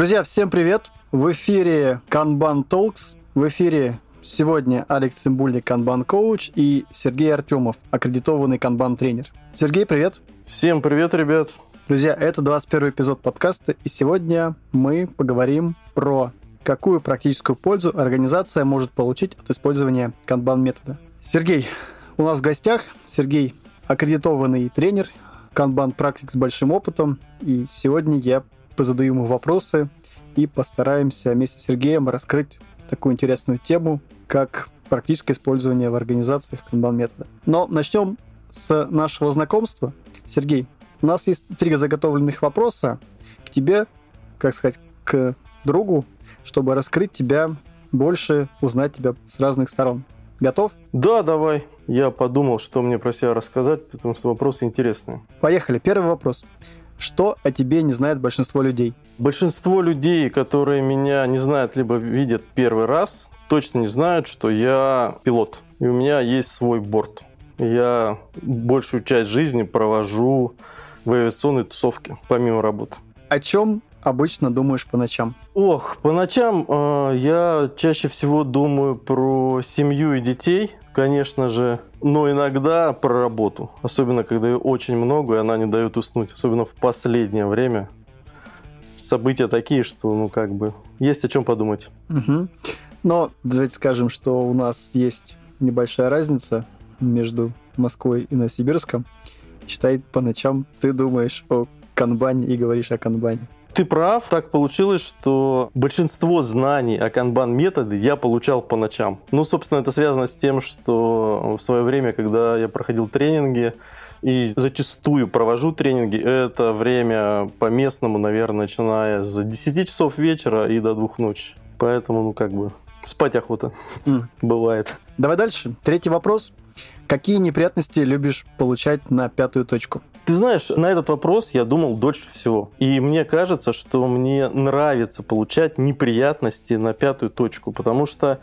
Друзья, всем привет! В эфире Kanban Talks. В эфире сегодня Алекс Цимбульник, Kanban коуч, и Сергей Артемов, аккредитованный Kanban тренер. Сергей, привет! Всем привет, ребят! Друзья, это 21 эпизод подкаста, и сегодня мы поговорим про какую практическую пользу организация может получить от использования Kanban метода. Сергей, у нас в гостях Сергей аккредитованный тренер, Kanban практик с большим опытом, и сегодня я позадаю ему вопросы и постараемся вместе с Сергеем раскрыть такую интересную тему, как практическое использование в организациях Kanban метода. Но начнем с нашего знакомства. Сергей, у нас есть три заготовленных вопроса к тебе, как сказать, к другу, чтобы раскрыть тебя больше, узнать тебя с разных сторон. Готов? Да, давай. Я подумал, что мне про себя рассказать, потому что вопросы интересные. Поехали. Первый вопрос. Что о тебе не знает большинство людей? Большинство людей, которые меня не знают, либо видят первый раз, точно не знают, что я пилот. И у меня есть свой борт. Я большую часть жизни провожу в авиационной тусовке, помимо работы. О чем обычно думаешь по ночам? Ох, по ночам э, я чаще всего думаю про семью и детей, конечно же, но иногда про работу. Особенно, когда ее очень много, и она не дает уснуть. Особенно в последнее время. События такие, что, ну, как бы, есть о чем подумать. Угу. Но давайте скажем, что у нас есть небольшая разница между Москвой и Новосибирском. Считай, по ночам ты думаешь о канбане и говоришь о канбане. Ты прав, так получилось, что большинство знаний о канбан-методе я получал по ночам. Ну, собственно, это связано с тем, что в свое время, когда я проходил тренинги, и зачастую провожу тренинги, это время по местному, наверное, начиная с 10 часов вечера и до двух ночи. Поэтому, ну, как бы, спать охота. Mm. Бывает. Давай дальше. Третий вопрос. Какие неприятности любишь получать на пятую точку? Ты знаешь, на этот вопрос я думал дольше всего. И мне кажется, что мне нравится получать неприятности на пятую точку, потому что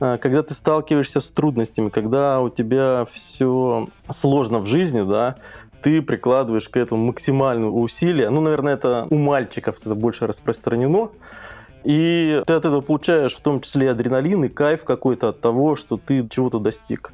э, когда ты сталкиваешься с трудностями, когда у тебя все сложно в жизни, да, ты прикладываешь к этому максимальное усилие. Ну, наверное, это у мальчиков это больше распространено. И ты от этого получаешь в том числе адреналин и кайф какой-то от того, что ты чего-то достиг.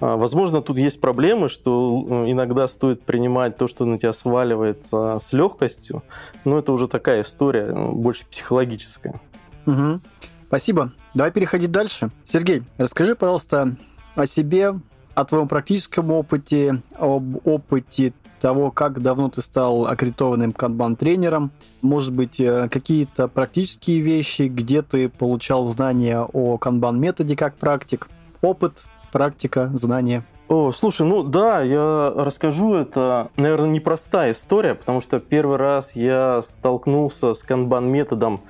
А, возможно, тут есть проблемы, что э, иногда стоит принимать то, что на тебя сваливается с легкостью, но это уже такая история, э, больше психологическая. Угу. Спасибо. Давай переходить дальше. Сергей, расскажи, пожалуйста, о себе, о твоем практическом опыте, об опыте того, как давно ты стал аккредитованным канбан-тренером, может быть, э, какие-то практические вещи, где ты получал знания о канбан-методе как практик, опыт практика, знания? О, слушай, ну да, я расскажу. Это, наверное, непростая история, потому что первый раз я столкнулся с канбан-методом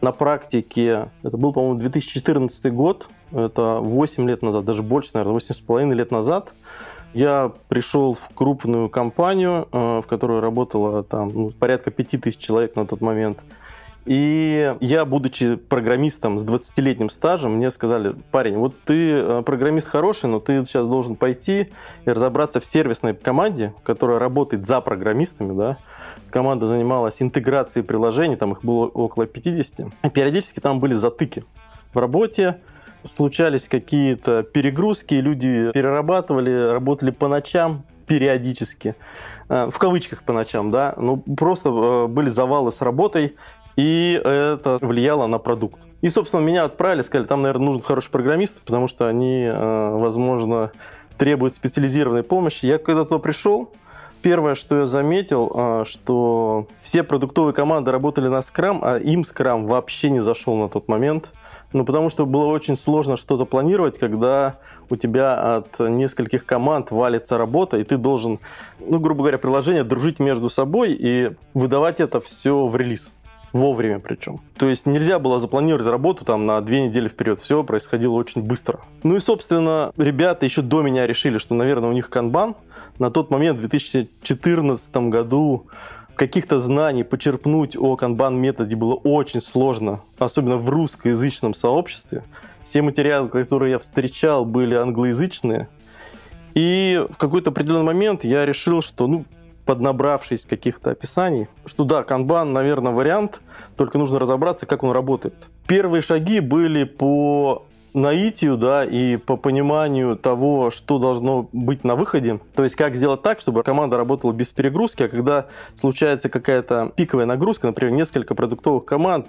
на практике. Это был, по-моему, 2014 год. Это 8 лет назад, даже больше, наверное, 8,5 лет назад. Я пришел в крупную компанию, э, в которой работало там ну, порядка 5000 человек на тот момент – и я, будучи программистом с 20-летним стажем, мне сказали, парень, вот ты э, программист хороший, но ты сейчас должен пойти и разобраться в сервисной команде, которая работает за программистами, да, команда занималась интеграцией приложений, там их было около 50. И периодически там были затыки в работе, случались какие-то перегрузки, люди перерабатывали, работали по ночам периодически, э, в кавычках по ночам, да, ну просто э, были завалы с работой, и это влияло на продукт. И, собственно, меня отправили, сказали, там, наверное, нужен хороший программист, потому что они, э, возможно, требуют специализированной помощи. Я когда туда пришел, первое, что я заметил, э, что все продуктовые команды работали на Scrum, а им Scrum вообще не зашел на тот момент. Ну, потому что было очень сложно что-то планировать, когда у тебя от нескольких команд валится работа, и ты должен, ну, грубо говоря, приложение дружить между собой и выдавать это все в релиз вовремя причем. То есть нельзя было запланировать работу там на две недели вперед. Все происходило очень быстро. Ну и, собственно, ребята еще до меня решили, что, наверное, у них канбан. На тот момент, в 2014 году, каких-то знаний почерпнуть о канбан-методе было очень сложно, особенно в русскоязычном сообществе. Все материалы, которые я встречал, были англоязычные. И в какой-то определенный момент я решил, что ну, поднабравшись каких-то описаний, что да, канбан, наверное, вариант, только нужно разобраться, как он работает. Первые шаги были по наитию, да, и по пониманию того, что должно быть на выходе. То есть, как сделать так, чтобы команда работала без перегрузки, а когда случается какая-то пиковая нагрузка, например, несколько продуктовых команд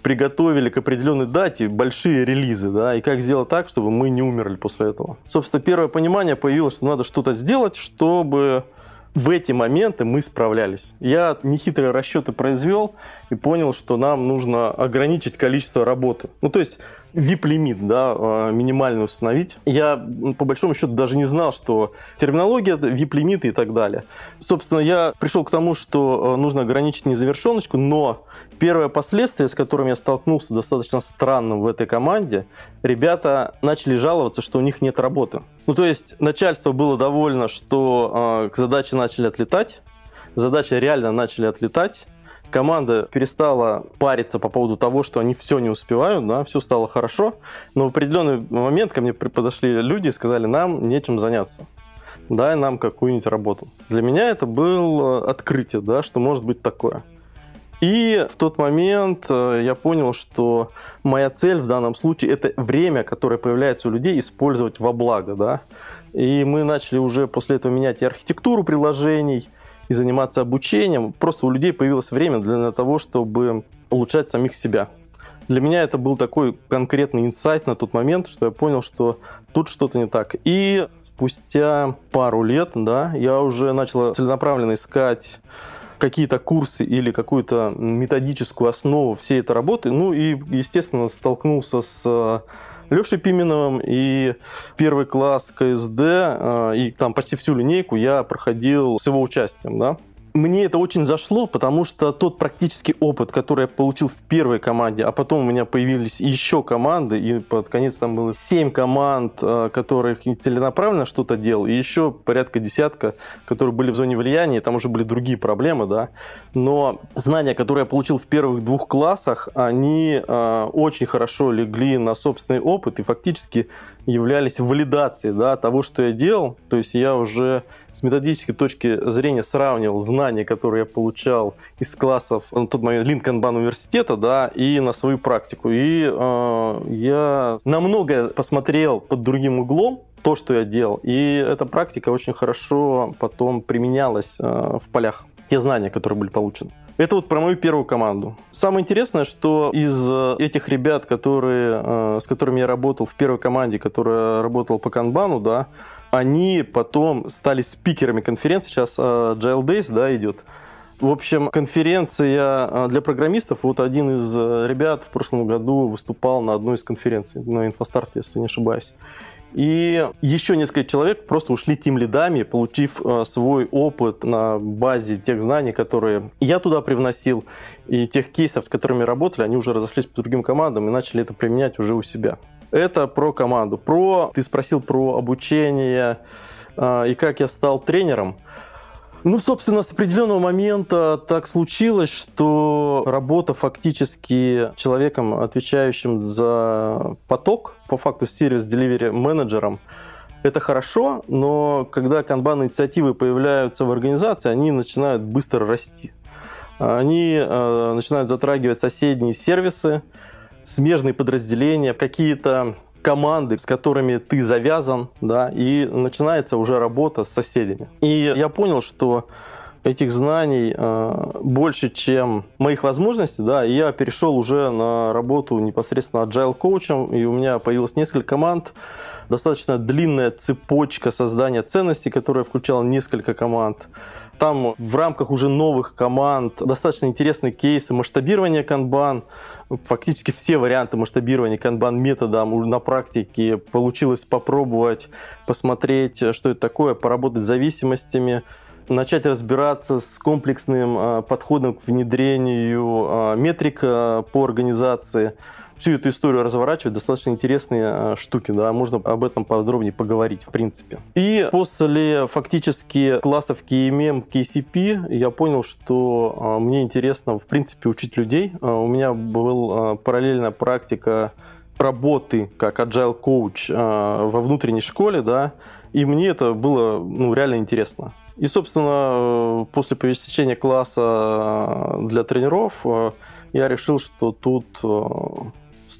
приготовили к определенной дате большие релизы, да, и как сделать так, чтобы мы не умерли после этого. Собственно, первое понимание появилось, что надо что-то сделать, чтобы в эти моменты мы справлялись. Я нехитрые расчеты произвел и понял, что нам нужно ограничить количество работы. Ну, то есть VIP-лимит, да, а, минимальный установить. Я, по большому счету, даже не знал, что терминология, VIP-лимиты и так далее. Собственно, я пришел к тому, что а, нужно ограничить незавершеночку, но первое последствие, с которым я столкнулся достаточно странным в этой команде, ребята начали жаловаться, что у них нет работы. Ну, то есть начальство было довольно, что э, задачи начали отлетать, задачи реально начали отлетать, команда перестала париться по поводу того, что они все не успевают, да, все стало хорошо, но в определенный момент ко мне подошли люди и сказали, нам нечем заняться дай нам какую-нибудь работу. Для меня это было открытие, да, что может быть такое. И в тот момент э, я понял, что моя цель в данном случае это время, которое появляется у людей, использовать во благо. Да? И мы начали уже после этого менять и архитектуру приложений, и заниматься обучением. Просто у людей появилось время для того, чтобы улучшать самих себя. Для меня это был такой конкретный инсайт на тот момент, что я понял, что тут что-то не так. И спустя пару лет, да, я уже начал целенаправленно искать какие-то курсы или какую-то методическую основу всей этой работы. Ну и, естественно, столкнулся с Лешей Пименовым, и первый класс КСД, э, и там почти всю линейку я проходил с его участием, да. Мне это очень зашло, потому что тот практический опыт, который я получил в первой команде, а потом у меня появились еще команды, и под конец там было семь команд, э, которых целенаправленно что-то делал, и еще порядка десятка, которые были в зоне влияния, там уже были другие проблемы, да. Но знания, которые я получил в первых двух классах, они э, очень хорошо легли на собственный опыт и фактически являлись валидацией да, того, что я делал. То есть я уже с методической точки зрения сравнивал знания, которые я получал из классов на тот момент Линкольн-Бан университета, да, и на свою практику. И э, я намного посмотрел под другим углом то, что я делал. И эта практика очень хорошо потом применялась э, в полях. Те знания, которые были получены. Это вот про мою первую команду. Самое интересное, что из э, этих ребят, которые, э, с которыми я работал в первой команде, которая работала по канбану, да, они потом стали спикерами конференции. Сейчас Agile Days да, идет. В общем, конференция э, для программистов. Вот один из ребят в прошлом году выступал на одной из конференций, на Инфостарте, если не ошибаюсь. И еще несколько человек просто ушли тем лидами, получив э, свой опыт на базе тех знаний, которые я туда привносил, и тех кейсов, с которыми работали, они уже разошлись по другим командам и начали это применять уже у себя. Это про команду. Про, ты спросил про обучение э, и как я стал тренером. Ну, собственно, с определенного момента так случилось, что работа фактически человеком, отвечающим за поток, по факту сервис-деливери менеджером, это хорошо, но когда канбан-инициативы появляются в организации, они начинают быстро расти. Они э, начинают затрагивать соседние сервисы, смежные подразделения, какие-то команды, с которыми ты завязан, да, и начинается уже работа с соседями. И я понял, что этих знаний э, больше, чем моих возможностей, да, и я перешел уже на работу непосредственно agile коучем, и у меня появилось несколько команд, достаточно длинная цепочка создания ценностей, которая включала несколько команд. Там в рамках уже новых команд достаточно интересные кейсы масштабирования канбан, фактически все варианты масштабирования канбан методом на практике получилось попробовать, посмотреть, что это такое, поработать с зависимостями, начать разбираться с комплексным а, подходом к внедрению а, метрик а, по организации – всю эту историю разворачивать, достаточно интересные а, штуки, да, можно об этом подробнее поговорить, в принципе. И после фактически классов KMM, KCP я понял, что а, мне интересно, в принципе, учить людей. А, у меня была параллельная практика работы как agile coach во внутренней школе, да, и мне это было ну, реально интересно. И, собственно, после посещения класса для тренеров я решил, что тут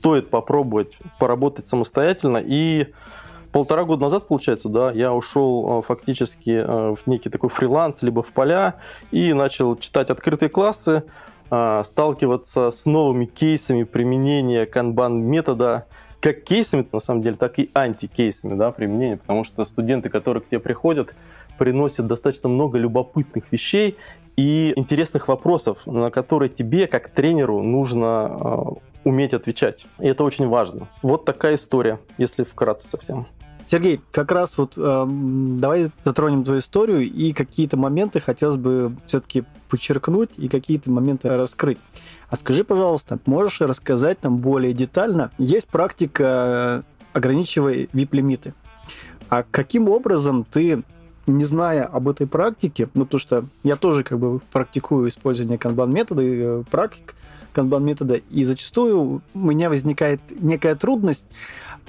стоит попробовать поработать самостоятельно. И полтора года назад, получается, да, я ушел э, фактически э, в некий такой фриланс, либо в поля, и начал читать открытые классы, э, сталкиваться с новыми кейсами применения канбан-метода, как кейсами, на самом деле, так и антикейсами да, применения, потому что студенты, которые к тебе приходят, приносят достаточно много любопытных вещей и интересных вопросов, на которые тебе, как тренеру, нужно уметь отвечать. И это очень важно. Вот такая история, если вкратце совсем. Сергей, как раз вот э, давай затронем твою историю и какие-то моменты хотелось бы все-таки подчеркнуть и какие-то моменты раскрыть. А скажи, пожалуйста, можешь рассказать нам более детально? Есть практика ограничивая VIP-лимиты. А каким образом ты не зная об этой практике, ну, то что я тоже как бы практикую использование канбан-метода и э, практик, канбан-метода, и зачастую у меня возникает некая трудность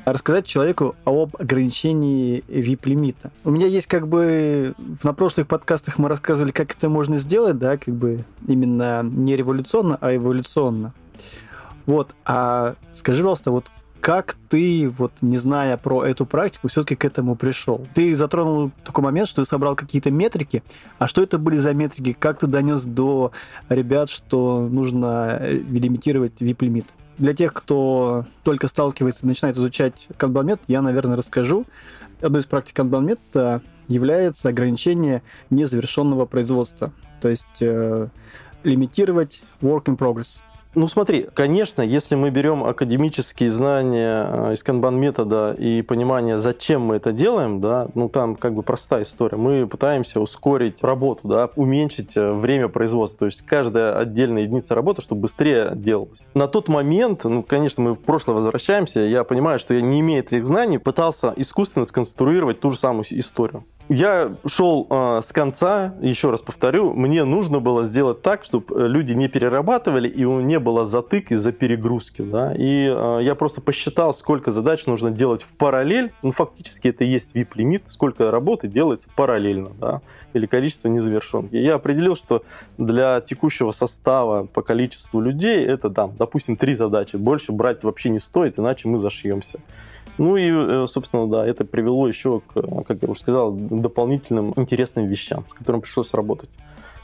рассказать человеку об ограничении VIP-лимита. У меня есть как бы... На прошлых подкастах мы рассказывали, как это можно сделать, да, как бы именно не революционно, а эволюционно. Вот, а скажи, пожалуйста, вот как ты, вот не зная про эту практику, все-таки к этому пришел? Ты затронул такой момент, что ты собрал какие-то метрики. А что это были за метрики? Как ты донес до ребят, что нужно э, лимитировать VIP-лимит? Для тех, кто только сталкивается, начинает изучать канбан я, наверное, расскажу. Одной из практик канбан является ограничение незавершенного производства. То есть э, лимитировать work in progress. Ну смотри, конечно, если мы берем академические знания э, из канбан метода и понимание, зачем мы это делаем, да, ну там как бы простая история. Мы пытаемся ускорить работу, да, уменьшить э, время производства. То есть каждая отдельная единица работы, чтобы быстрее делалась. На тот момент, ну, конечно, мы в прошлое возвращаемся, я понимаю, что я не имея этих знаний, пытался искусственно сконструировать ту же самую историю. Я шел э, с конца, еще раз повторю, мне нужно было сделать так, чтобы э, люди не перерабатывали и не было затык из-за перегрузки. Да? И э, я просто посчитал, сколько задач нужно делать в параллель. Ну, фактически это и есть VIP-лимит, сколько работы делается параллельно, да? или количество незавершенных. И я определил, что для текущего состава по количеству людей это, да, допустим, три задачи. Больше брать вообще не стоит, иначе мы зашьемся. Ну и, э, собственно, да, это привело еще к, как я уже сказал, дополнительным интересным вещам, с которыми пришлось работать.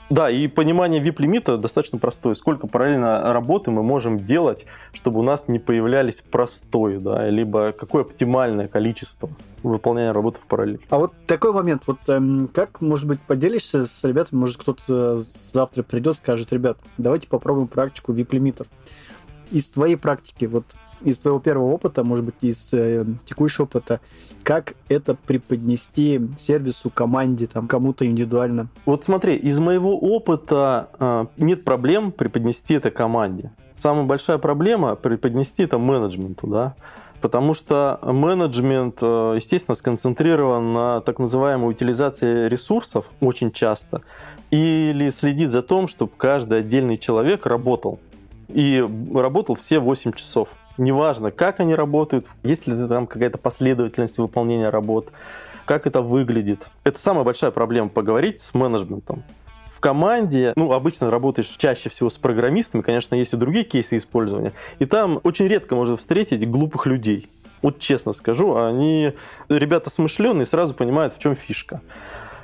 Да, и понимание VIP-лимита достаточно простое. Сколько параллельно работы мы можем делать, чтобы у нас не появлялись простой, да, либо какое оптимальное количество выполнения работы в параллель. А вот такой момент, вот эм, как, может быть, поделишься с ребятами, может, кто-то завтра придет, скажет, ребят, давайте попробуем практику VIP-лимитов. Из твоей практики, вот из твоего первого опыта, может быть, из э, текущего опыта, как это преподнести сервису, команде, там, кому-то индивидуально? Вот смотри, из моего опыта э, нет проблем преподнести это команде. Самая большая проблема преподнести это менеджменту, да, потому что менеджмент, э, естественно, сконцентрирован на так называемой утилизации ресурсов очень часто, или следит за том, чтобы каждый отдельный человек работал. И работал все 8 часов неважно, как они работают, есть ли там какая-то последовательность выполнения работ, как это выглядит. Это самая большая проблема поговорить с менеджментом. В команде, ну, обычно работаешь чаще всего с программистами, конечно, есть и другие кейсы использования, и там очень редко можно встретить глупых людей. Вот честно скажу, они ребята смышленые, сразу понимают, в чем фишка.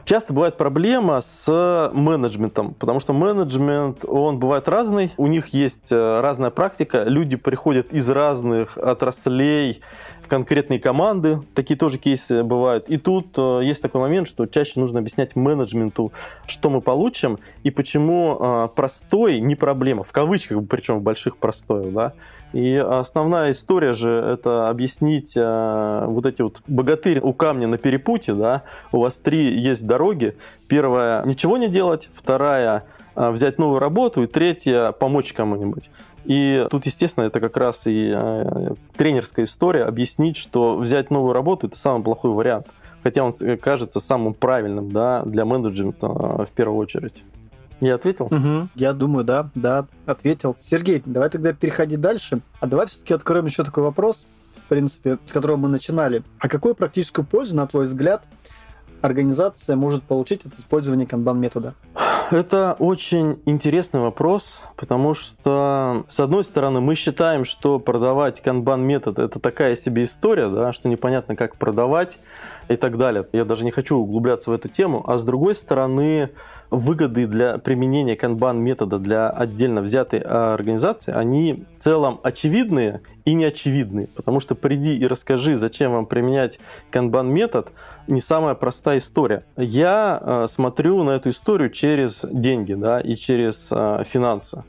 Часто бывает проблема с менеджментом, потому что менеджмент, он бывает разный, у них есть э, разная практика, люди приходят из разных отраслей, конкретные команды, такие тоже кейсы бывают. И тут э, есть такой момент, что чаще нужно объяснять менеджменту, что мы получим и почему э, простой не проблема, в кавычках, причем в больших простой, да, и основная история же это объяснить э, вот эти вот богатыри у камня на перепуте, да, у вас три есть дороги. Первая ничего не делать, вторая э, взять новую работу, и третья помочь кому-нибудь. И тут, естественно, это как раз и э, тренерская история, объяснить, что взять новую работу это самый плохой вариант. Хотя он кажется самым правильным да, для менеджмента э, в первую очередь. Я ответил? Угу, я думаю, да, да, ответил. Сергей, давай тогда переходить дальше. А давай все-таки откроем еще такой вопрос, в принципе, с которого мы начинали. А какую практическую пользу, на твой взгляд, организация может получить от использования канбан-метода? Это очень интересный вопрос, потому что, с одной стороны, мы считаем, что продавать канбан-метод – это такая себе история, да, что непонятно, как продавать и так далее. Я даже не хочу углубляться в эту тему. А с другой стороны, выгоды для применения канбан метода для отдельно взятой организации, они в целом очевидные и неочевидные. Потому что приди и расскажи, зачем вам применять канбан метод, не самая простая история. Я э, смотрю на эту историю через деньги да, и через э, финансы.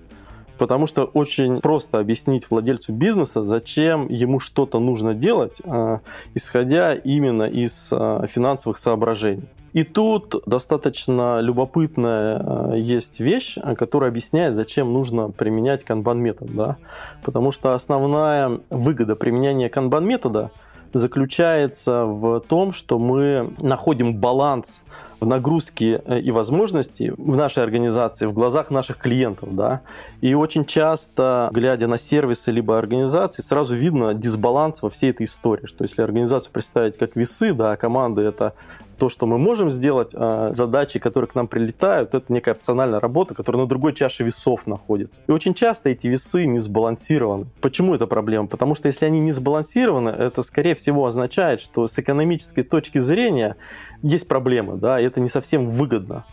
Потому что очень просто объяснить владельцу бизнеса, зачем ему что-то нужно делать, э, исходя именно из э, финансовых соображений. И тут достаточно любопытная э, есть вещь, которая объясняет, зачем нужно применять канбан-метод. Да? Потому что основная выгода применения канбан-метода заключается в том, что мы находим баланс в нагрузке э, и возможности в нашей организации, в глазах наших клиентов. Да? И очень часто, глядя на сервисы либо организации, сразу видно дисбаланс во всей этой истории. Что если организацию представить как весы, да, а команды это то, что мы можем сделать, а, задачи, которые к нам прилетают, это некая опциональная работа, которая на другой чаше весов находится. И очень часто эти весы не сбалансированы. Почему это проблема? Потому что если они не сбалансированы, это, скорее всего, означает, что с экономической точки зрения есть проблема, да, и это не совсем выгодно.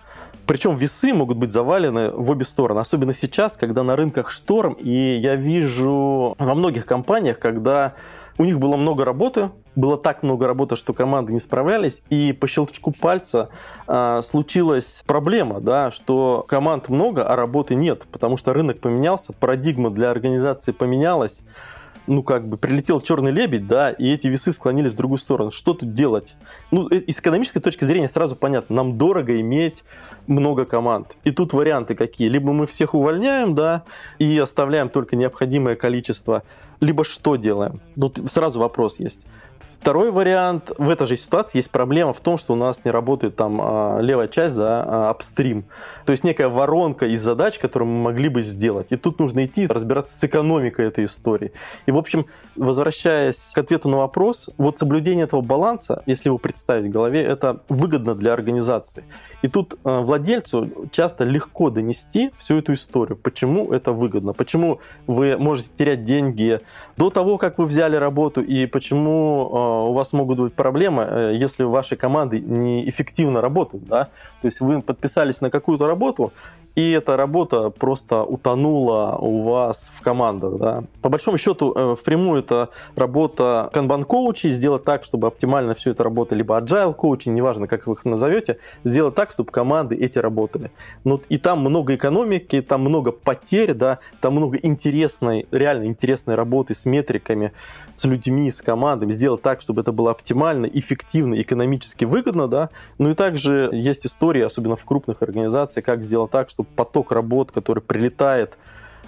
Причем весы могут быть завалены в обе стороны, особенно сейчас, когда на рынках шторм, и я вижу во многих компаниях, когда у них было много работы, было так много работы, что команды не справлялись, и по щелчку пальца э, случилась проблема, да, что команд много, а работы нет, потому что рынок поменялся, парадигма для организации поменялась, ну, как бы прилетел черный лебедь, да, и эти весы склонились в другую сторону. Что тут делать? Ну, э, из экономической точки зрения сразу понятно, нам дорого иметь много команд. И тут варианты какие? Либо мы всех увольняем, да, и оставляем только необходимое количество, либо что делаем? Тут сразу вопрос есть. Второй вариант, в этой же ситуации есть проблема в том, что у нас не работает там а, левая часть, да, апстрим. То есть некая воронка из задач, которые мы могли бы сделать. И тут нужно идти разбираться с экономикой этой истории. И, в общем, возвращаясь к ответу на вопрос, вот соблюдение этого баланса, если его представить в голове, это выгодно для организации. И тут а, владельцу часто легко донести всю эту историю. Почему это выгодно? Почему вы можете терять деньги до того, как вы взяли работу, и почему а, у вас могут быть проблемы, э, если ваши команды неэффективно работают. Да? То есть вы подписались на какую-то работу, и эта работа просто утонула у вас в командах. Да? По большому счету, э, впрямую это работа канбан-коучей, сделать так, чтобы оптимально все это работало, либо agile коучи, неважно, как вы их назовете, сделать так, чтобы команды эти работали. Ну, и там много экономики, там много потерь, да, там много интересной, реально интересной работы с метриками, с людьми, с командами, сделать так, чтобы это было оптимально, эффективно, экономически выгодно, да. Ну и также есть истории, особенно в крупных организациях, как сделать так, чтобы поток работ, который прилетает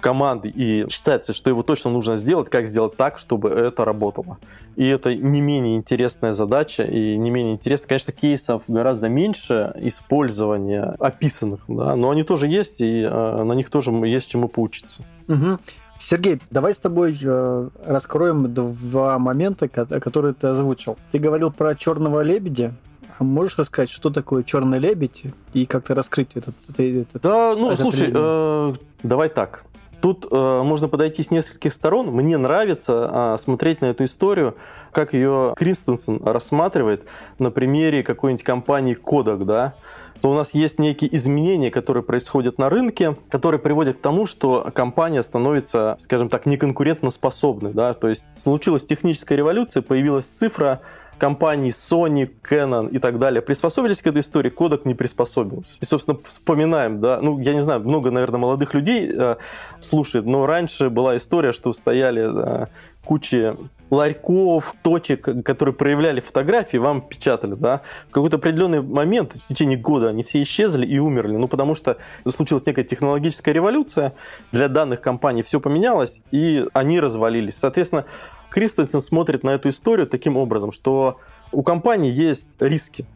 команды и считается, что его точно нужно сделать, как сделать так, чтобы это работало. И это не менее интересная задача, и не менее интересно. Конечно, кейсов гораздо меньше использования описанных, да, но они тоже есть, и э, на них тоже есть чему поучиться. Угу. Сергей, давай с тобой э, раскроем два момента, которые ты озвучил. Ты говорил про черного лебедя. А можешь рассказать, что такое черный лебедь и как-то раскрыть этот? этот да, ну, этот слушай, э, давай так. Тут э, можно подойти с нескольких сторон. Мне нравится э, смотреть на эту историю, как ее Кристенсен рассматривает на примере какой-нибудь компании Kodak, да, то у нас есть некие изменения, которые происходят на рынке, которые приводят к тому, что компания становится, скажем так, неконкурентоспособной. Да? То есть случилась техническая революция, появилась цифра, компаний Sony, Canon и так далее приспособились к этой истории, Kodak не приспособился. И, собственно, вспоминаем, да, ну, я не знаю, много, наверное, молодых людей э, слушает, но раньше была история, что стояли э, кучи ларьков, точек, которые проявляли фотографии, вам печатали, да, в какой-то определенный момент, в течение года, они все исчезли и умерли, ну, потому что случилась некая технологическая революция, для данных компаний все поменялось, и они развалились. Соответственно, Кристенсен смотрит на эту историю таким образом, что у компании есть риски,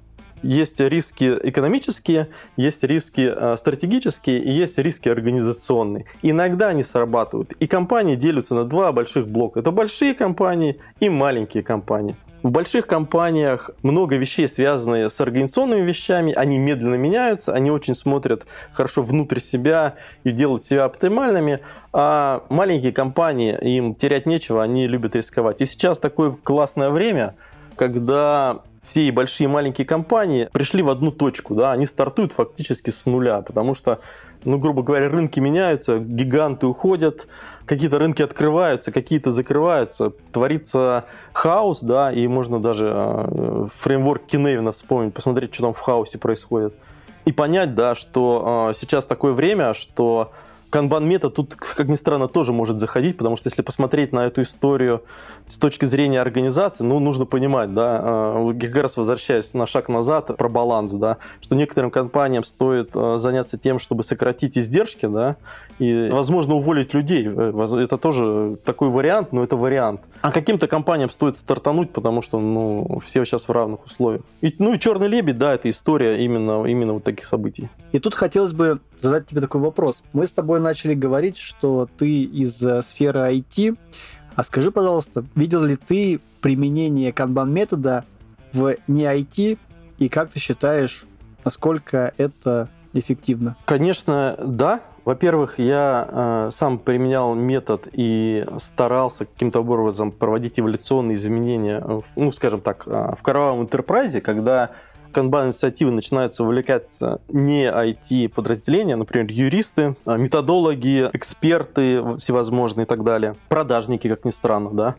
есть риски экономические, есть риски э, стратегические и есть риски организационные. Иногда они срабатывают. И компании делятся на два больших блока. Это большие компании и маленькие компании. В больших компаниях много вещей, связанные с организационными вещами, они медленно меняются, они очень смотрят хорошо внутрь себя и делают себя оптимальными, а маленькие компании, им терять нечего, они любят рисковать. И сейчас такое классное время, когда все и большие и маленькие компании пришли в одну точку, да, они стартуют фактически с нуля, потому что, ну, грубо говоря, рынки меняются, гиганты уходят, какие-то рынки открываются, какие-то закрываются, творится хаос, да, и можно даже э, фреймворк Киневина вспомнить, посмотреть, что там в хаосе происходит. И понять, да, что э, сейчас такое время, что канбан метод тут, как ни странно, тоже может заходить, потому что если посмотреть на эту историю с точки зрения организации, ну, нужно понимать, да, э, как раз возвращаясь на шаг назад про баланс, да, что некоторым компаниям стоит э, заняться тем, чтобы сократить издержки, да, и, возможно, уволить людей. Э, это тоже такой вариант, но это вариант. А каким-то компаниям стоит стартануть, потому что, ну, все сейчас в равных условиях. И, ну, и «Черный лебедь», да, это история именно, именно вот таких событий. И тут хотелось бы задать тебе такой вопрос. Мы с тобой начали говорить, что ты из сферы IT, а скажи, пожалуйста, видел ли ты применение канбан-метода в не IT, и как ты считаешь, насколько это эффективно? Конечно, да. Во-первых, я э, сам применял метод и старался каким-то образом проводить эволюционные изменения, ну, скажем так, э, в кровавом интерпрайзе, когда канбан-инициативы начинаются увлекаться не IT-подразделения, например, юристы, а, методологи, эксперты всевозможные и так далее, продажники, как ни странно, да.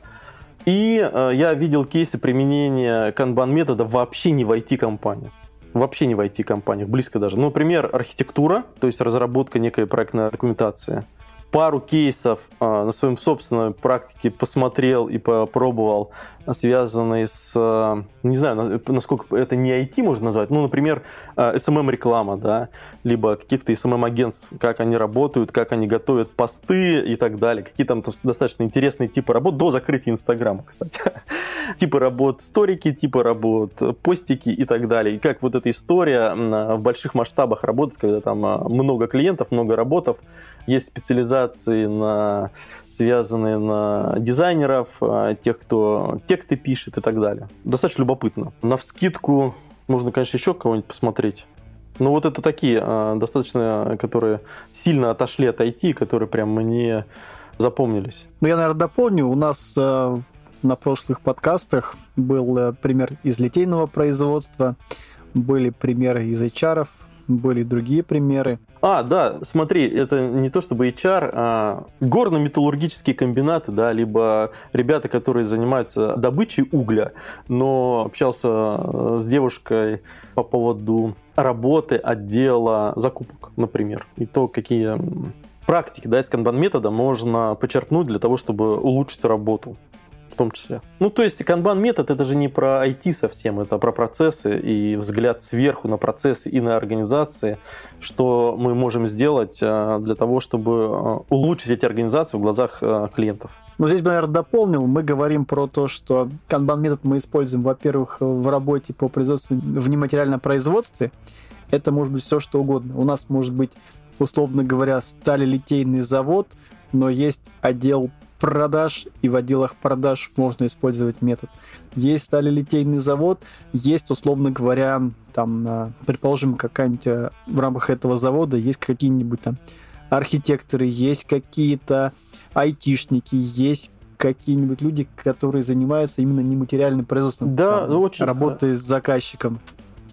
И э, я видел кейсы применения канбан-метода вообще не в IT-компаниях вообще не в IT-компаниях, близко даже. Ну, например, архитектура, то есть разработка некой проектной документации – пару кейсов э, на своем собственной практике посмотрел и попробовал, связанные с, э, не знаю, насколько это не IT можно назвать, ну, например, э, SMM-реклама, да, либо каких-то SMM-агентств, как они работают, как они готовят посты и так далее, какие там достаточно интересные типы работ до закрытия Инстаграма, кстати. типы работ сторики, типы работ постики и так далее. И как вот эта история в больших масштабах работать, когда там много клиентов, много работов, есть специализации, на, связанные на дизайнеров, а, тех, кто тексты пишет и так далее. Достаточно любопытно. На вскидку можно, конечно, еще кого-нибудь посмотреть. Ну вот это такие, а, достаточно, которые сильно отошли от IT, которые прям мне запомнились. Ну, я, наверное, дополню. У нас э, на прошлых подкастах был э, пример из литейного производства, были примеры из HR, были другие примеры. А, да, смотри, это не то чтобы HR, а горно-металлургические комбинаты, да, либо ребята, которые занимаются добычей угля, но общался э, с девушкой по поводу работы отдела закупок, например, и то, какие практики да, из канбан-метода можно почерпнуть для того, чтобы улучшить работу в том числе. Ну, то есть канбан-метод это же не про IT совсем, это про процессы и взгляд сверху на процессы и на организации, что мы можем сделать э, для того, чтобы э, улучшить эти организации в глазах э, клиентов. Ну, здесь бы, наверное, дополнил. Мы говорим про то, что канбан-метод мы используем, во-первых, в работе по производству в нематериальном производстве. Это может быть все, что угодно. У нас может быть, условно говоря, сталелитейный завод, но есть отдел продаж, и в отделах продаж можно использовать метод. Есть сталелитейный завод, есть, условно говоря, там, э, предположим, какая-нибудь э, в рамках этого завода есть какие-нибудь там архитекторы, есть какие-то айтишники, есть какие-нибудь люди, которые занимаются именно нематериальным производством, да, там, очень, работой с заказчиком.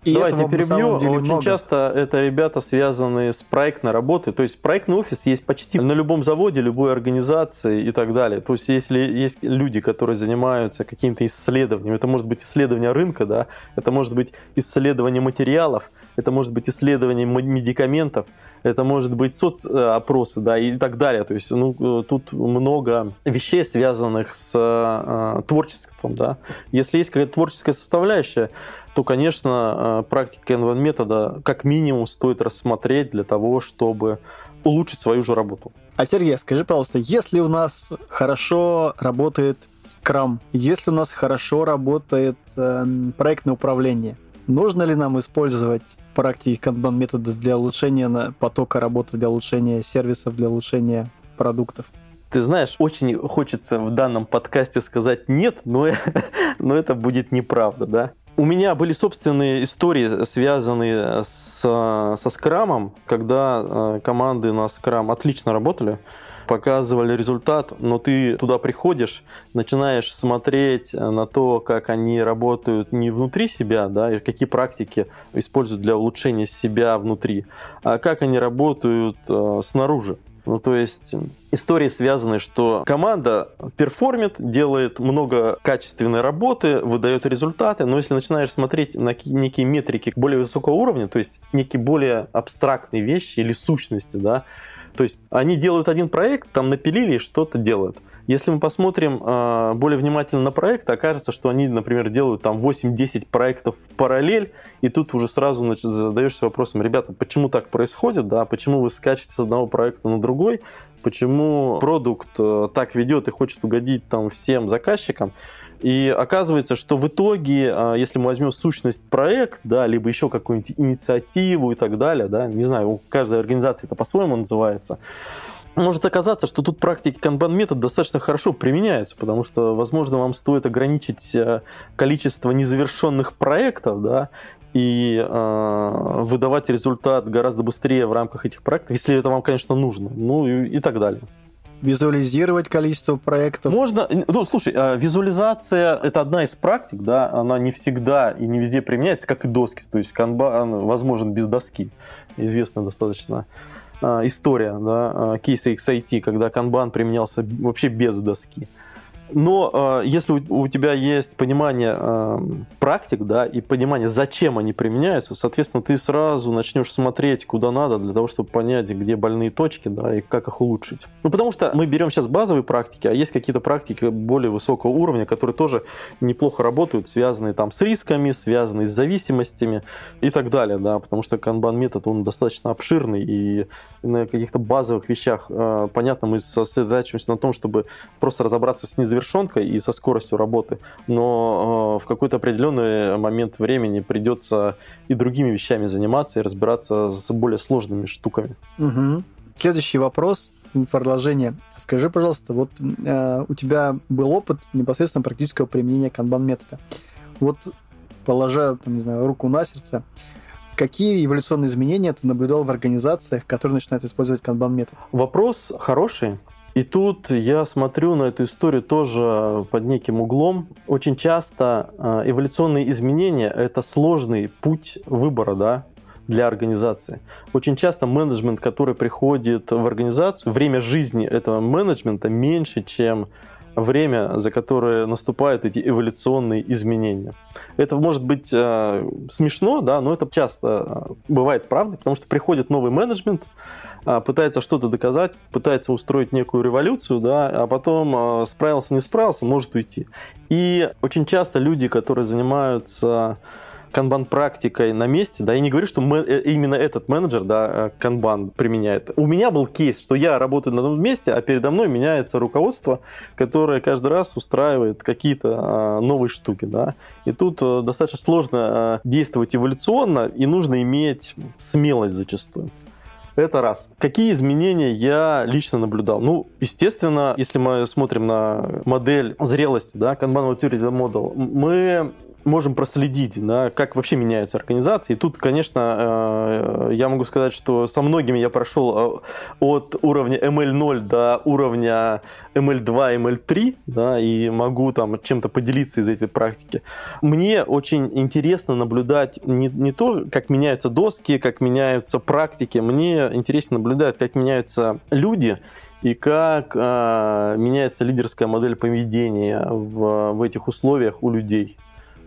И Давайте перебью. Деле, Очень много. часто это ребята, связанные с проектной работой. То есть проектный офис есть почти на любом заводе, любой организации и так далее. То есть если есть люди, которые занимаются каким-то исследованием, это может быть исследование рынка, да, это может быть исследование материалов, это может быть исследование медикаментов, это может быть соцопросы, да, и так далее. То есть, ну, тут много вещей, связанных с э, творчеством, да. Если есть какая-то творческая составляющая, то, конечно, э, практика Kanban метода как минимум стоит рассмотреть для того, чтобы улучшить свою же работу. А Сергей, скажи, пожалуйста, если у нас хорошо работает Scrum, если у нас хорошо работает э, проектное управление, нужно ли нам использовать практики Kanban метода для улучшения потока работы, для улучшения сервисов, для улучшения продуктов? Ты знаешь, очень хочется в данном подкасте сказать нет, но, но это будет неправда, да. У меня были собственные истории, связанные с, со скрамом, когда э, команды на скрам отлично работали, показывали результат, но ты туда приходишь, начинаешь смотреть на то, как они работают не внутри себя, да, и какие практики используют для улучшения себя внутри, а как они работают э, снаружи. Ну, то есть истории связаны, что команда перформит, делает много качественной работы, выдает результаты, но если начинаешь смотреть на некие метрики более высокого уровня, то есть некие более абстрактные вещи или сущности, да, то есть они делают один проект, там напилили и что-то делают. Если мы посмотрим э, более внимательно на проект, окажется, что они, например, делают там 8-10 проектов в параллель, и тут уже сразу значит, задаешься вопросом, ребята, почему так происходит, да, почему вы скачете с одного проекта на другой, почему продукт э, так ведет и хочет угодить там всем заказчикам, и оказывается, что в итоге, э, если мы возьмем сущность проект, да, либо еще какую-нибудь инициативу и так далее, да, не знаю, у каждой организации это по-своему называется, может оказаться, что тут практики канбан метод достаточно хорошо применяется, потому что, возможно, вам стоит ограничить э, количество незавершенных проектов, да, и э, выдавать результат гораздо быстрее в рамках этих проектов, если это вам, конечно, нужно, ну и, и так далее. Визуализировать количество проектов. Можно, ну, слушай, а, визуализация это одна из практик, да, она не всегда и не везде применяется, как и доски, то есть канбан возможен без доски, известно достаточно история, да, а, кейса XIT, когда канбан применялся вообще без доски. Но э, если у, у тебя есть понимание э, практик, да, и понимание, зачем они применяются, соответственно, ты сразу начнешь смотреть, куда надо, для того, чтобы понять, где больные точки, да, и как их улучшить. Ну, потому что мы берем сейчас базовые практики, а есть какие-то практики более высокого уровня, которые тоже неплохо работают, связанные там с рисками, связанные с зависимостями и так далее, да, потому что канбан метод, он достаточно обширный, и на каких-то базовых вещах, э, понятно, мы сосредотачиваемся на том, чтобы просто разобраться с независимостью завершенкой и со скоростью работы, но э, в какой-то определенный момент времени придется и другими вещами заниматься и разбираться с более сложными штуками. Угу. Следующий вопрос продолжение. Скажи, пожалуйста, вот э, у тебя был опыт непосредственно практического применения канбан-метода. Вот, положа, там, не знаю, руку на сердце, какие эволюционные изменения ты наблюдал в организациях, которые начинают использовать канбан-метод? Вопрос хороший. И тут я смотрю на эту историю тоже под неким углом. Очень часто э, эволюционные изменения – это сложный путь выбора да, для организации. Очень часто менеджмент, который приходит в организацию, время жизни этого менеджмента меньше, чем время, за которое наступают эти эволюционные изменения. Это может быть э, смешно, да, но это часто э, бывает правда, потому что приходит новый менеджмент, а, пытается что-то доказать, пытается устроить некую революцию, да, а потом а, справился, не справился, может уйти. И очень часто люди, которые занимаются канбан-практикой на месте, да, я не говорю, что мы, э, именно этот менеджер, да, э, канбан применяет. У меня был кейс, что я работаю на том месте, а передо мной меняется руководство, которое каждый раз устраивает какие-то а, новые штуки, да. И тут а, достаточно сложно а, действовать эволюционно, и нужно иметь смелость зачастую. Это раз. Какие изменения я лично наблюдал? Ну, естественно, если мы смотрим на модель зрелости, да, Kanban Maturity Model, мы можем проследить, да, как вообще меняются организации. И тут, конечно, э, я могу сказать, что со многими я прошел э, от уровня ML0 до уровня ML2, ML3, да, и могу там чем-то поделиться из этой практики. Мне очень интересно наблюдать не, не то, как меняются доски, как меняются практики, мне интересно наблюдать, как меняются люди, и как э, меняется лидерская модель поведения в, в этих условиях у людей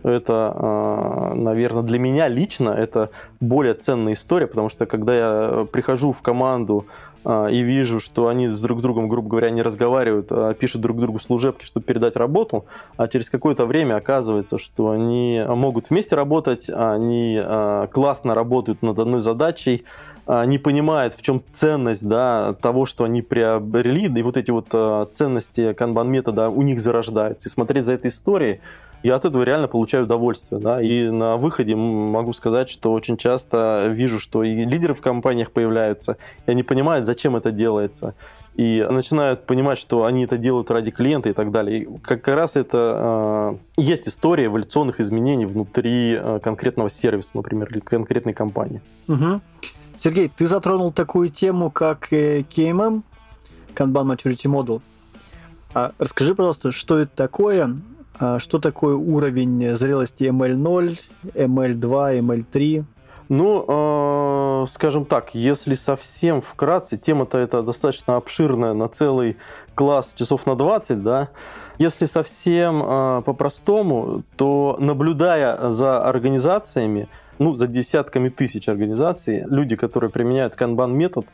это, а, наверное, для меня лично это более ценная история, потому что когда я прихожу в команду а, и вижу, что они с друг другом, грубо говоря, не разговаривают, а пишут друг другу служебки, чтобы передать работу, а через какое-то время оказывается, что они могут вместе работать, они а, классно работают над одной задачей, не понимают, в чем ценность да, того, что они приобрели, и вот эти вот ценности канбан-метода у них зарождаются. И смотреть за этой историей, я от этого реально получаю удовольствие. Да? И на выходе могу сказать, что очень часто вижу, что и лидеры в компаниях появляются, и они понимают, зачем это делается и начинают понимать, что они это делают ради клиента и так далее. И как раз это э, есть история эволюционных изменений внутри э, конкретного сервиса, например, или конкретной компании. Угу. Сергей, ты затронул такую тему, как э, KMM, Kanban Maturity Model. А расскажи, пожалуйста, что это такое, что такое уровень зрелости ML0, ML2, ML3? Ну, э, скажем так, если совсем вкратце, тема-то это достаточно обширная на целый класс часов на 20, да. Если совсем э, по-простому, то наблюдая за организациями, ну, за десятками тысяч организаций, люди, которые применяют канбан-метод, а,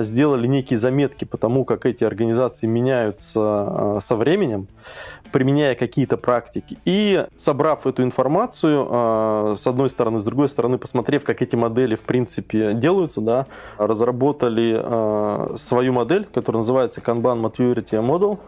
сделали некие заметки по тому, как эти организации меняются а, со временем, применяя какие-то практики. И собрав эту информацию, а, с одной стороны, с другой стороны, посмотрев, как эти модели, в принципе, делаются, да, разработали свою модель, которая называется Kanban Maturity Model,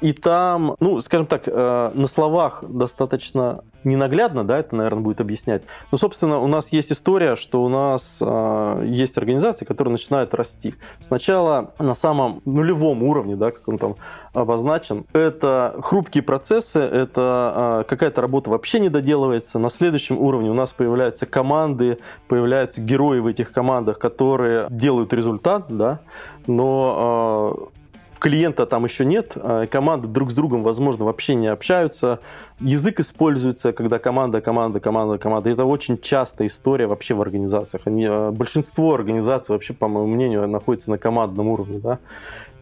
и там, ну, скажем так, э, на словах достаточно ненаглядно, да, это, наверное, будет объяснять. Но, собственно, у нас есть история, что у нас э, есть организации, которые начинают расти. Сначала на самом нулевом уровне, да, как он там обозначен, это хрупкие процессы, это э, какая-то работа вообще не доделывается. На следующем уровне у нас появляются команды, появляются герои в этих командах, которые делают результат, да, но э, клиента там еще нет, а команды друг с другом, возможно, вообще не общаются. Язык используется, когда команда, команда, команда, команда. Это очень частая история вообще в организациях. Они, а, большинство организаций вообще, по моему мнению, находится на командном уровне. Да?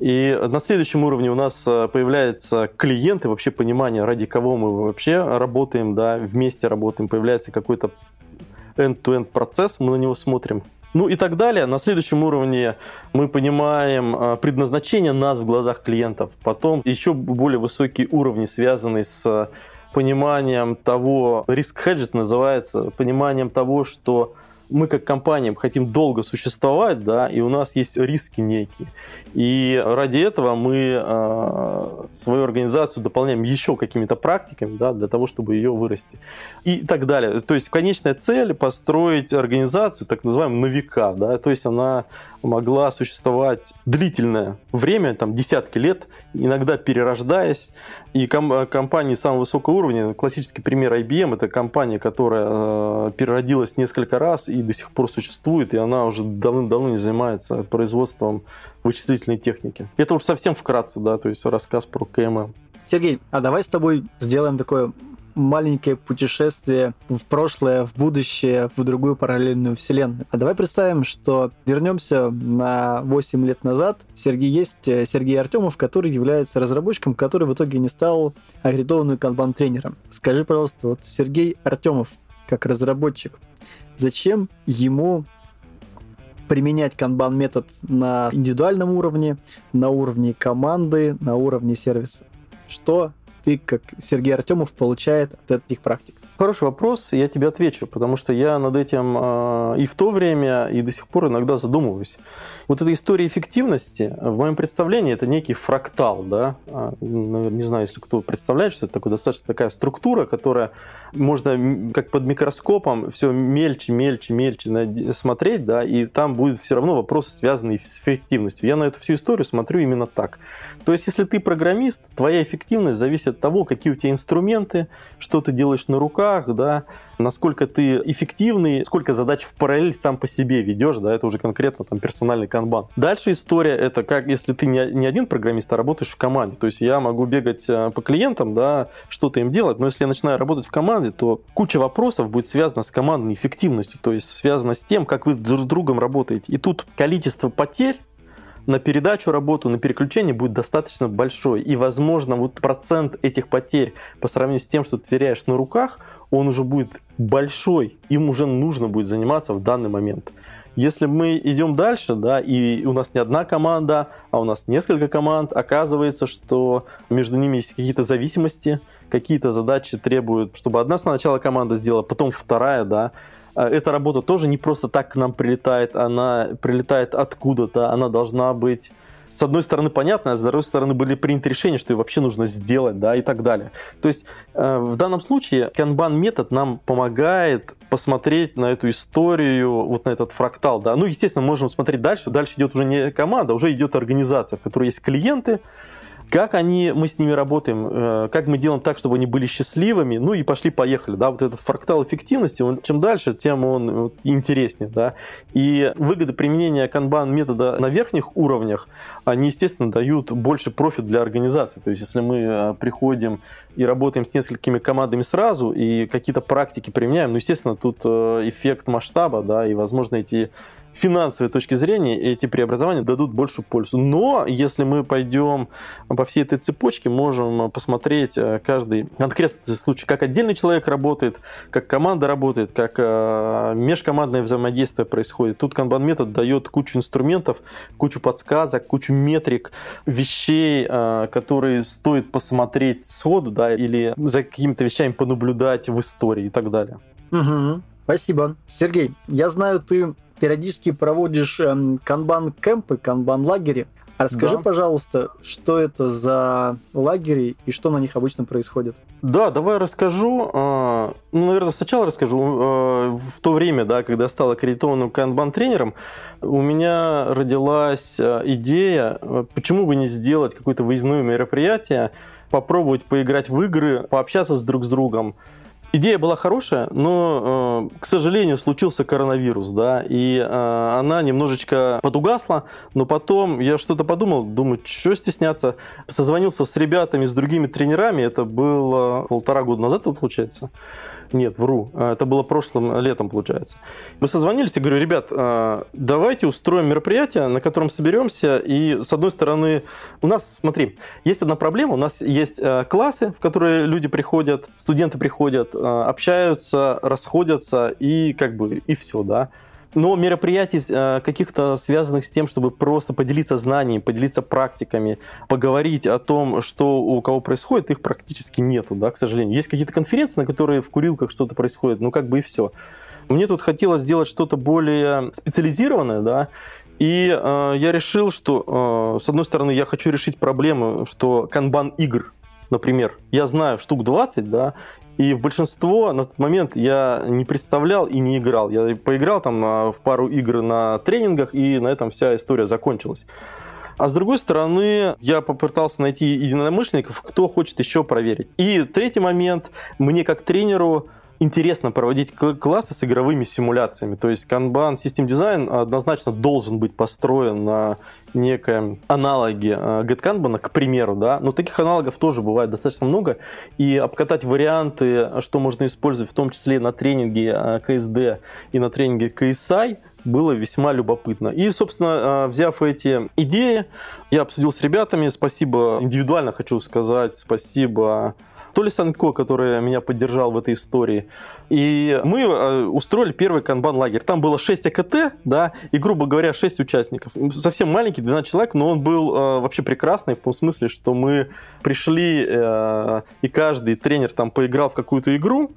И на следующем уровне у нас а, появляются клиенты, вообще понимание, ради кого мы вообще работаем, да, вместе работаем, появляется какой-то end-to-end процесс, мы на него смотрим, ну и так далее. На следующем уровне мы понимаем а, предназначение нас в глазах клиентов. Потом еще более высокие уровни, связанные с пониманием того, риск хеджет называется, пониманием того, что мы как компания хотим долго существовать, да, и у нас есть риски некие. И ради этого мы э, свою организацию дополняем еще какими-то практиками, да, для того, чтобы ее вырасти. И так далее. То есть конечная цель построить организацию, так называемую, на века, да, то есть она могла существовать длительное время, там десятки лет, иногда перерождаясь. И ком- компании самого высокого уровня, классический пример IBM, это компания, которая э, переродилась несколько раз и до сих пор существует, и она уже давно-давно не занимается производством вычислительной техники. Это уж совсем вкратце, да, то есть рассказ про КММ. Сергей, а давай с тобой сделаем такое маленькое путешествие в прошлое, в будущее, в другую параллельную вселенную. А давай представим, что вернемся на 8 лет назад. Сергей есть э, Сергей Артемов, который является разработчиком, который в итоге не стал аккредитованным канбан-тренером. Скажи, пожалуйста, вот Сергей Артемов, как разработчик, зачем ему применять канбан-метод на индивидуальном уровне, на уровне команды, на уровне сервиса? Что ты, как Сергей Артемов, получает от этих практик? Хороший вопрос, я тебе отвечу, потому что я над этим э, и в то время, и до сих пор иногда задумываюсь. Вот эта история эффективности, в моем представлении, это некий фрактал, да, а, не знаю, если кто представляет, что это такое, достаточно такая структура, которая можно как под микроскопом все мельче, мельче, мельче смотреть, да, и там будут все равно вопросы, связанные с эффективностью. Я на эту всю историю смотрю именно так. То есть, если ты программист, твоя эффективность зависит от того, какие у тебя инструменты, что ты делаешь на руках, да, насколько ты эффективный, сколько задач в параллель сам по себе ведешь, да, это уже конкретно там персональный канбан. Дальше история это как, если ты не, не один программист, а работаешь в команде. То есть я могу бегать э, по клиентам, да, что-то им делать, но если я начинаю работать в команде, то куча вопросов будет связана с командной эффективностью, то есть связана с тем, как вы друг с другом работаете. И тут количество потерь на передачу работу, на переключение будет достаточно большой. И, возможно, вот процент этих потерь по сравнению с тем, что ты теряешь на руках, он уже будет большой, им уже нужно будет заниматься в данный момент. Если мы идем дальше, да, и у нас не одна команда, а у нас несколько команд, оказывается, что между ними есть какие-то зависимости, какие-то задачи требуют, чтобы одна сначала команда сделала, потом вторая, да. А эта работа тоже не просто так к нам прилетает, она прилетает откуда-то, она должна быть с одной стороны, понятно, а с другой стороны, были приняты решения, что ее вообще нужно сделать, да, и так далее. То есть э, в данном случае Kanban метод нам помогает посмотреть на эту историю, вот на этот фрактал, да. Ну, естественно, можем смотреть дальше. Дальше идет уже не команда, а уже идет организация, в которой есть клиенты, как они, мы с ними работаем, э, как мы делаем так, чтобы они были счастливыми, ну и пошли-поехали, да, вот этот фрактал эффективности, он, чем дальше, тем он интереснее, да, и выгоды применения канбан метода на верхних уровнях, они, естественно, дают больше профит для организации, то есть если мы э, приходим и работаем с несколькими командами сразу, и какие-то практики применяем, ну, естественно, тут э, эффект масштаба, да, и, возможно, эти финансовой точки зрения эти преобразования дадут большую пользу. Но если мы пойдем по всей этой цепочке, можем посмотреть э, каждый конкретный случай, как отдельный человек работает, как команда работает, как э, межкомандное взаимодействие происходит. Тут Kanban метод дает кучу инструментов, кучу подсказок, кучу метрик, вещей, э, которые стоит посмотреть сходу, да, или за какими-то вещами понаблюдать в истории и так далее. Угу. Спасибо. Сергей, я знаю, ты периодически проводишь эм, канбан-кемпы, канбан-лагери. Расскажи, да. пожалуйста, что это за лагери и что на них обычно происходит? Да, давай расскажу. А, ну, наверное, сначала расскажу. А, в то время, да, когда я стал аккредитованным канбан-тренером, у меня родилась а, идея, почему бы не сделать какое-то выездное мероприятие, попробовать поиграть в игры, пообщаться с друг с другом, Идея была хорошая, но, э, к сожалению, случился коронавирус, да, и э, она немножечко подугасла, но потом я что-то подумал, думаю, что стесняться. Созвонился с ребятами, с другими тренерами, это было полтора года назад, получается. Нет, вру. А, это было прошлым летом, получается. Мы созвонились и говорю, ребят, а, давайте устроим мероприятие, на котором соберемся. И, с одной стороны, у нас, смотри, есть одна проблема. У нас есть а, классы, в которые люди приходят, студенты приходят, общаются, расходятся, и как бы, и все, да. Но мероприятий э, каких-то связанных с тем, чтобы просто поделиться знаниями, поделиться практиками, поговорить о том, что у кого происходит, их практически нету, да, к сожалению. Есть какие-то конференции, на которые в курилках что-то происходит, ну как бы и все. Мне тут хотелось сделать что-то более специализированное, да, и э, я решил, что, э, с одной стороны, я хочу решить проблему, что канбан игр, например, я знаю штук 20, да, и в большинство на тот момент я не представлял и не играл. Я поиграл там в пару игр на тренингах, и на этом вся история закончилась. А с другой стороны, я попытался найти единомышленников, кто хочет еще проверить. И третий момент, мне как тренеру интересно проводить классы с игровыми симуляциями. То есть Kanban System Design однозначно должен быть построен на некоем аналоге э, GetKanban, к примеру, да, но таких аналогов тоже бывает достаточно много, и обкатать варианты, что можно использовать в том числе на тренинге КСД и на тренинге KSI, было весьма любопытно. И, собственно, э, взяв эти идеи, я обсудил с ребятами. Спасибо, индивидуально хочу сказать, спасибо то ли Санко, который меня поддержал в этой истории. И мы э, устроили первый канбан-лагерь. Там было 6 АКТ, да, и, грубо говоря, 6 участников. Совсем маленький, 12 человек, но он был э, вообще прекрасный в том смысле, что мы пришли, э, и каждый тренер там поиграл в какую-то игру,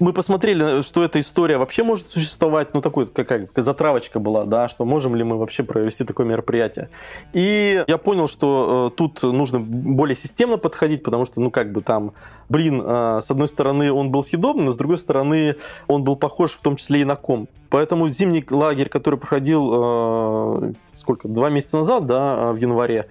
мы посмотрели, что эта история вообще может существовать, ну, такой, какая затравочка была, да, что можем ли мы вообще провести такое мероприятие. И я понял, что э, тут нужно более системно подходить, потому что, ну, как бы там, блин, э, с одной стороны он был съедобный, но с другой стороны он был похож в том числе и на ком. Поэтому зимний лагерь, который проходил, э, сколько, два месяца назад, да, в январе,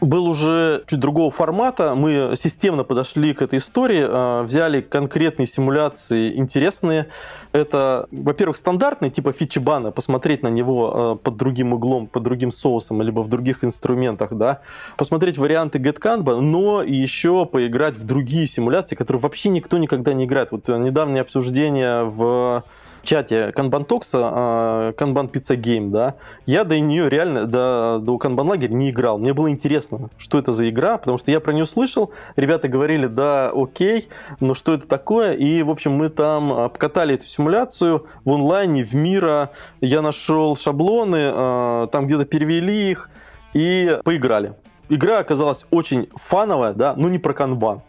был уже чуть другого формата. Мы системно подошли к этой истории, а, взяли конкретные симуляции интересные. Это, во-первых, стандартный типа фичибана, посмотреть на него а, под другим углом, под другим соусом, либо в других инструментах, да, посмотреть варианты GetCanva, но еще поиграть в другие симуляции, которые вообще никто никогда не играет. Вот недавнее обсуждение в чате Kanban Talks, Kanban Pizza Game, да, я до нее реально, до, до Kanban лагеря не играл. Мне было интересно, что это за игра, потому что я про нее слышал, ребята говорили, да, окей, но что это такое? И, в общем, мы там обкатали эту симуляцию в онлайне, в мира, я нашел шаблоны, а, там где-то перевели их и поиграли. Игра оказалась очень фановая, да, но не про канбан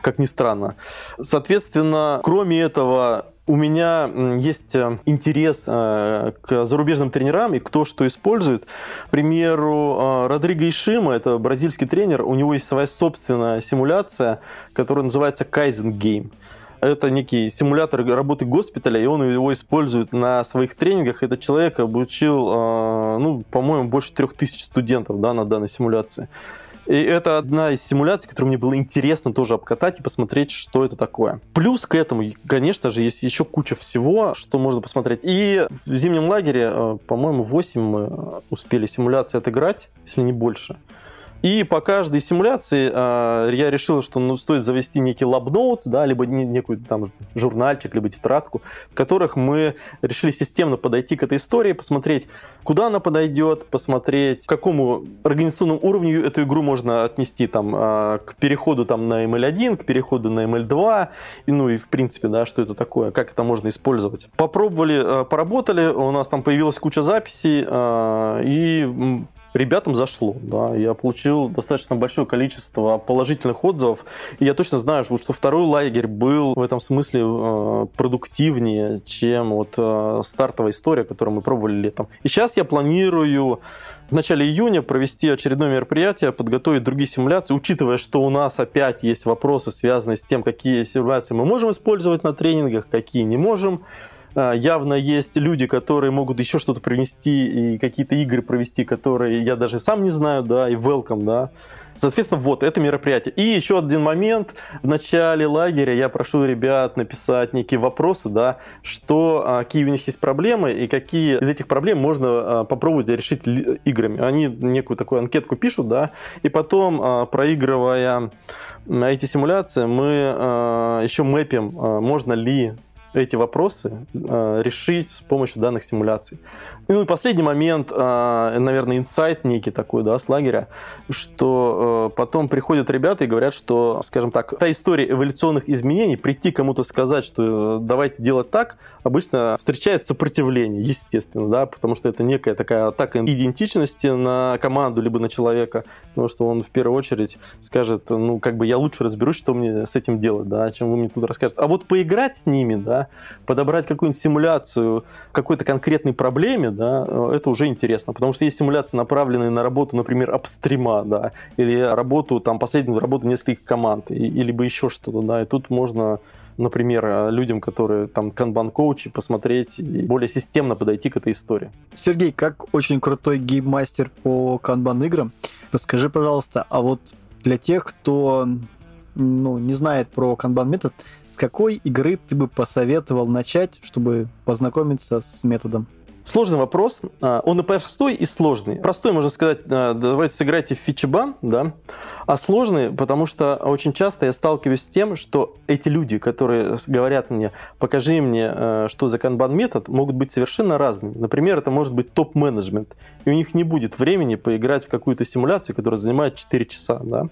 как ни странно. Соответственно, кроме этого, у меня есть э, интерес э, к зарубежным тренерам и кто что использует. К примеру, э, Родриго Ишима, это бразильский тренер, у него есть своя собственная симуляция, которая называется Kaizen Game. Это некий симулятор работы госпиталя, и он его использует на своих тренингах. Этот человек обучил, ну, по-моему, больше трех тысяч студентов да, на данной симуляции. И это одна из симуляций, которую мне было интересно тоже обкатать и посмотреть, что это такое. Плюс к этому, конечно же, есть еще куча всего, что можно посмотреть. И в зимнем лагере, э, по-моему, 8 мы успели симуляции отыграть, если не больше. И по каждой симуляции э, я решил, что ну, стоит завести некий лабноут, да, либо некую там журнальчик, либо тетрадку, в которых мы решили системно подойти к этой истории, посмотреть, куда она подойдет, посмотреть, к какому организационному уровню эту игру можно отнести там, э, к переходу там, на ML1, к переходу на ML2, и, ну и в принципе, да, что это такое, как это можно использовать. Попробовали, э, поработали, у нас там появилась куча записей, э, и ребятам зашло. Да. Я получил достаточно большое количество положительных отзывов. И я точно знаю, что второй лагерь был в этом смысле э, продуктивнее, чем вот э, стартовая история, которую мы пробовали летом. И сейчас я планирую в начале июня провести очередное мероприятие, подготовить другие симуляции, учитывая, что у нас опять есть вопросы, связанные с тем, какие симуляции мы можем использовать на тренингах, какие не можем. А, явно есть люди, которые могут еще что-то принести и какие-то игры провести, которые я даже сам не знаю, да, и welcome, да. Соответственно, вот это мероприятие. И еще один момент. В начале лагеря я прошу ребят написать некие вопросы, да, что, а, какие у них есть проблемы и какие из этих проблем можно а, попробовать решить играми. Они некую такую анкетку пишут, да, и потом, проигрывая эти симуляции, мы еще мэпим, можно ли эти вопросы э, решить с помощью данных симуляций. Ну и последний момент, э, наверное, инсайт некий такой, да, с лагеря, что э, потом приходят ребята и говорят, что, скажем так, та история эволюционных изменений, прийти кому-то сказать, что давайте делать так, обычно встречает сопротивление, естественно, да, потому что это некая такая атака идентичности на команду либо на человека, потому что он в первую очередь скажет, ну, как бы я лучше разберусь, что мне с этим делать, да, чем вы мне тут расскажете. А вот поиграть с ними, да, подобрать какую-нибудь симуляцию какой-то конкретной проблеме, да, это уже интересно, потому что есть симуляции, направленные на работу, например, апстрима, да, или работу, там, последнюю работу нескольких команд, или бы еще что-то, да, и тут можно например, людям, которые там канбан-коучи, посмотреть и более системно подойти к этой истории. Сергей, как очень крутой гейммастер по канбан-играм, расскажи, пожалуйста, а вот для тех, кто ну, не знает про канбан-метод, с какой игры ты бы посоветовал начать, чтобы познакомиться с методом? Сложный вопрос. А, он и простой, и сложный. Простой, можно сказать, а, давайте сыграйте в фичебан, да, а сложный, потому что очень часто я сталкиваюсь с тем, что эти люди, которые говорят мне, покажи мне, а, что за канбан метод, могут быть совершенно разными. Например, это может быть топ-менеджмент, и у них не будет времени поиграть в какую-то симуляцию, которая занимает 4 часа, да.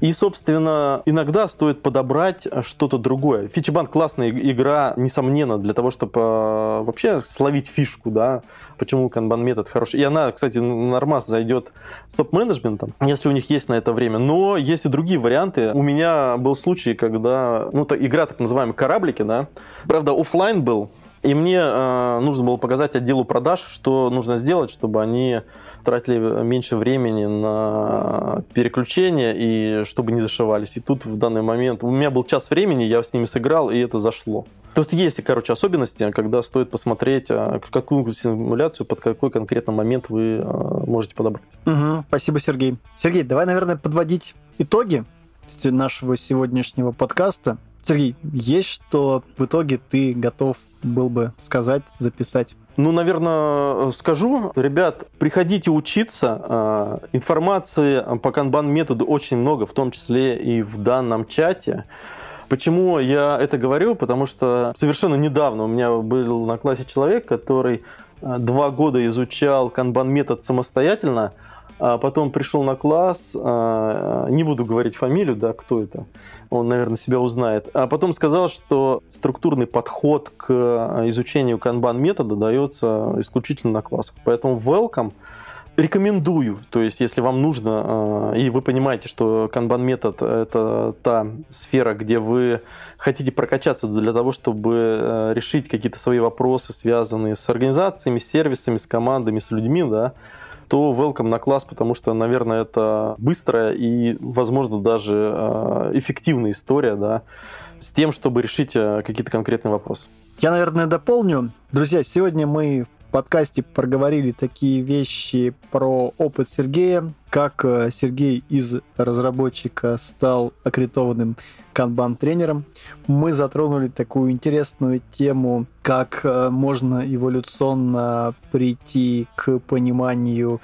И, собственно, иногда стоит подобрать что-то другое. Фичебанк классная игра, несомненно, для того, чтобы э, вообще словить фишку, да, почему канбан метод хороший. И она, кстати, нормас зайдет с топ-менеджментом, если у них есть на это время. Но есть и другие варианты. У меня был случай, когда, ну, та игра так называемая кораблики, да, правда, офлайн был, и мне э, нужно было показать отделу продаж, что нужно сделать, чтобы они тратили меньше времени на переключение и чтобы не зашивались. И тут в данный момент у меня был час времени, я с ними сыграл, и это зашло. Тут есть, короче, особенности, когда стоит посмотреть, а, какую симуляцию под какой конкретно момент вы а, можете подобрать. Угу, спасибо, Сергей. Сергей, давай, наверное, подводить итоги нашего сегодняшнего подкаста. Сергей, есть что в итоге ты готов был бы сказать, записать? Ну, наверное, скажу. Ребят, приходите учиться. А, информации по канбан-методу очень много, в том числе и в данном чате. Почему я это говорю? Потому что совершенно недавно у меня был на классе человек, который а, два года изучал канбан-метод самостоятельно, а потом пришел на класс, не буду говорить фамилию, да, кто это, он, наверное, себя узнает. А потом сказал, что структурный подход к изучению канбан метода дается исключительно на классах. Поэтому welcome. рекомендую, то есть если вам нужно, и вы понимаете, что канбан метод это та сфера, где вы хотите прокачаться для того, чтобы решить какие-то свои вопросы, связанные с организациями, с сервисами, с командами, с людьми, да, то welcome на класс, потому что, наверное, это быстрая и, возможно, даже эффективная история, да, с тем, чтобы решить какие-то конкретные вопросы. Я, наверное, дополню. Друзья, сегодня мы подкасте проговорили такие вещи про опыт Сергея, как э, Сергей из разработчика стал аккредитованным канбан-тренером. Мы затронули такую интересную тему, как э, можно эволюционно прийти к пониманию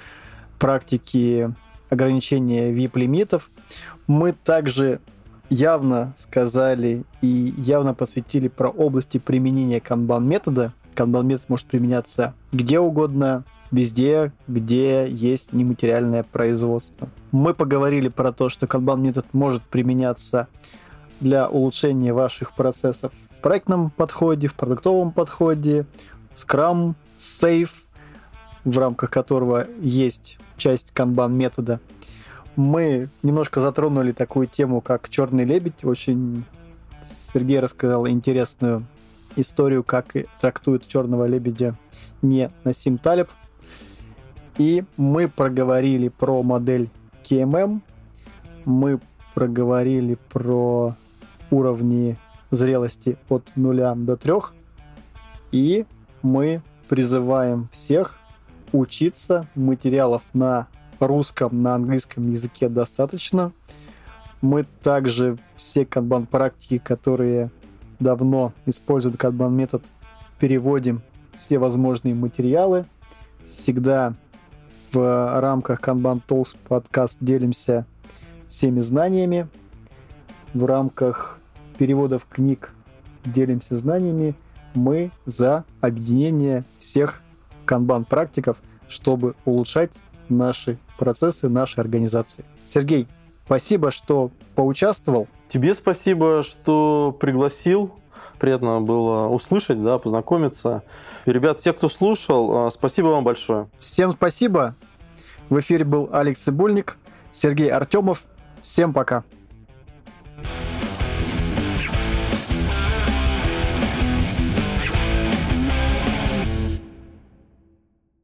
практики ограничения VIP-лимитов. Мы также явно сказали и явно посвятили про области применения канбан-метода. Канбан-метод может применяться где угодно, везде, где есть нематериальное производство. Мы поговорили про то, что канбан-метод может применяться для улучшения ваших процессов в проектном подходе, в продуктовом подходе, Scrum, Safe, в рамках которого есть часть канбан-метода – мы немножко затронули такую тему, как Черный лебедь. Очень Сергей рассказал интересную историю, как трактует черного лебедя не Насим Талиб. И мы проговорили про модель KMM, мы проговорили про уровни зрелости от нуля до трех, и мы призываем всех учиться материалов на русском, на английском языке достаточно. Мы также все канбан-практики, которые давно используют канбан-метод, переводим все возможные материалы. Всегда в рамках Kanban Talks подкаст делимся всеми знаниями. В рамках переводов книг делимся знаниями. Мы за объединение всех канбан-практиков, чтобы улучшать наши процессы нашей организации. Сергей, спасибо, что поучаствовал. Тебе спасибо, что пригласил. Приятно было услышать, да, познакомиться. И, ребят, те, кто слушал, а, спасибо вам большое. Всем спасибо. В эфире был Алекс Цибульник, Сергей Артемов. Всем пока.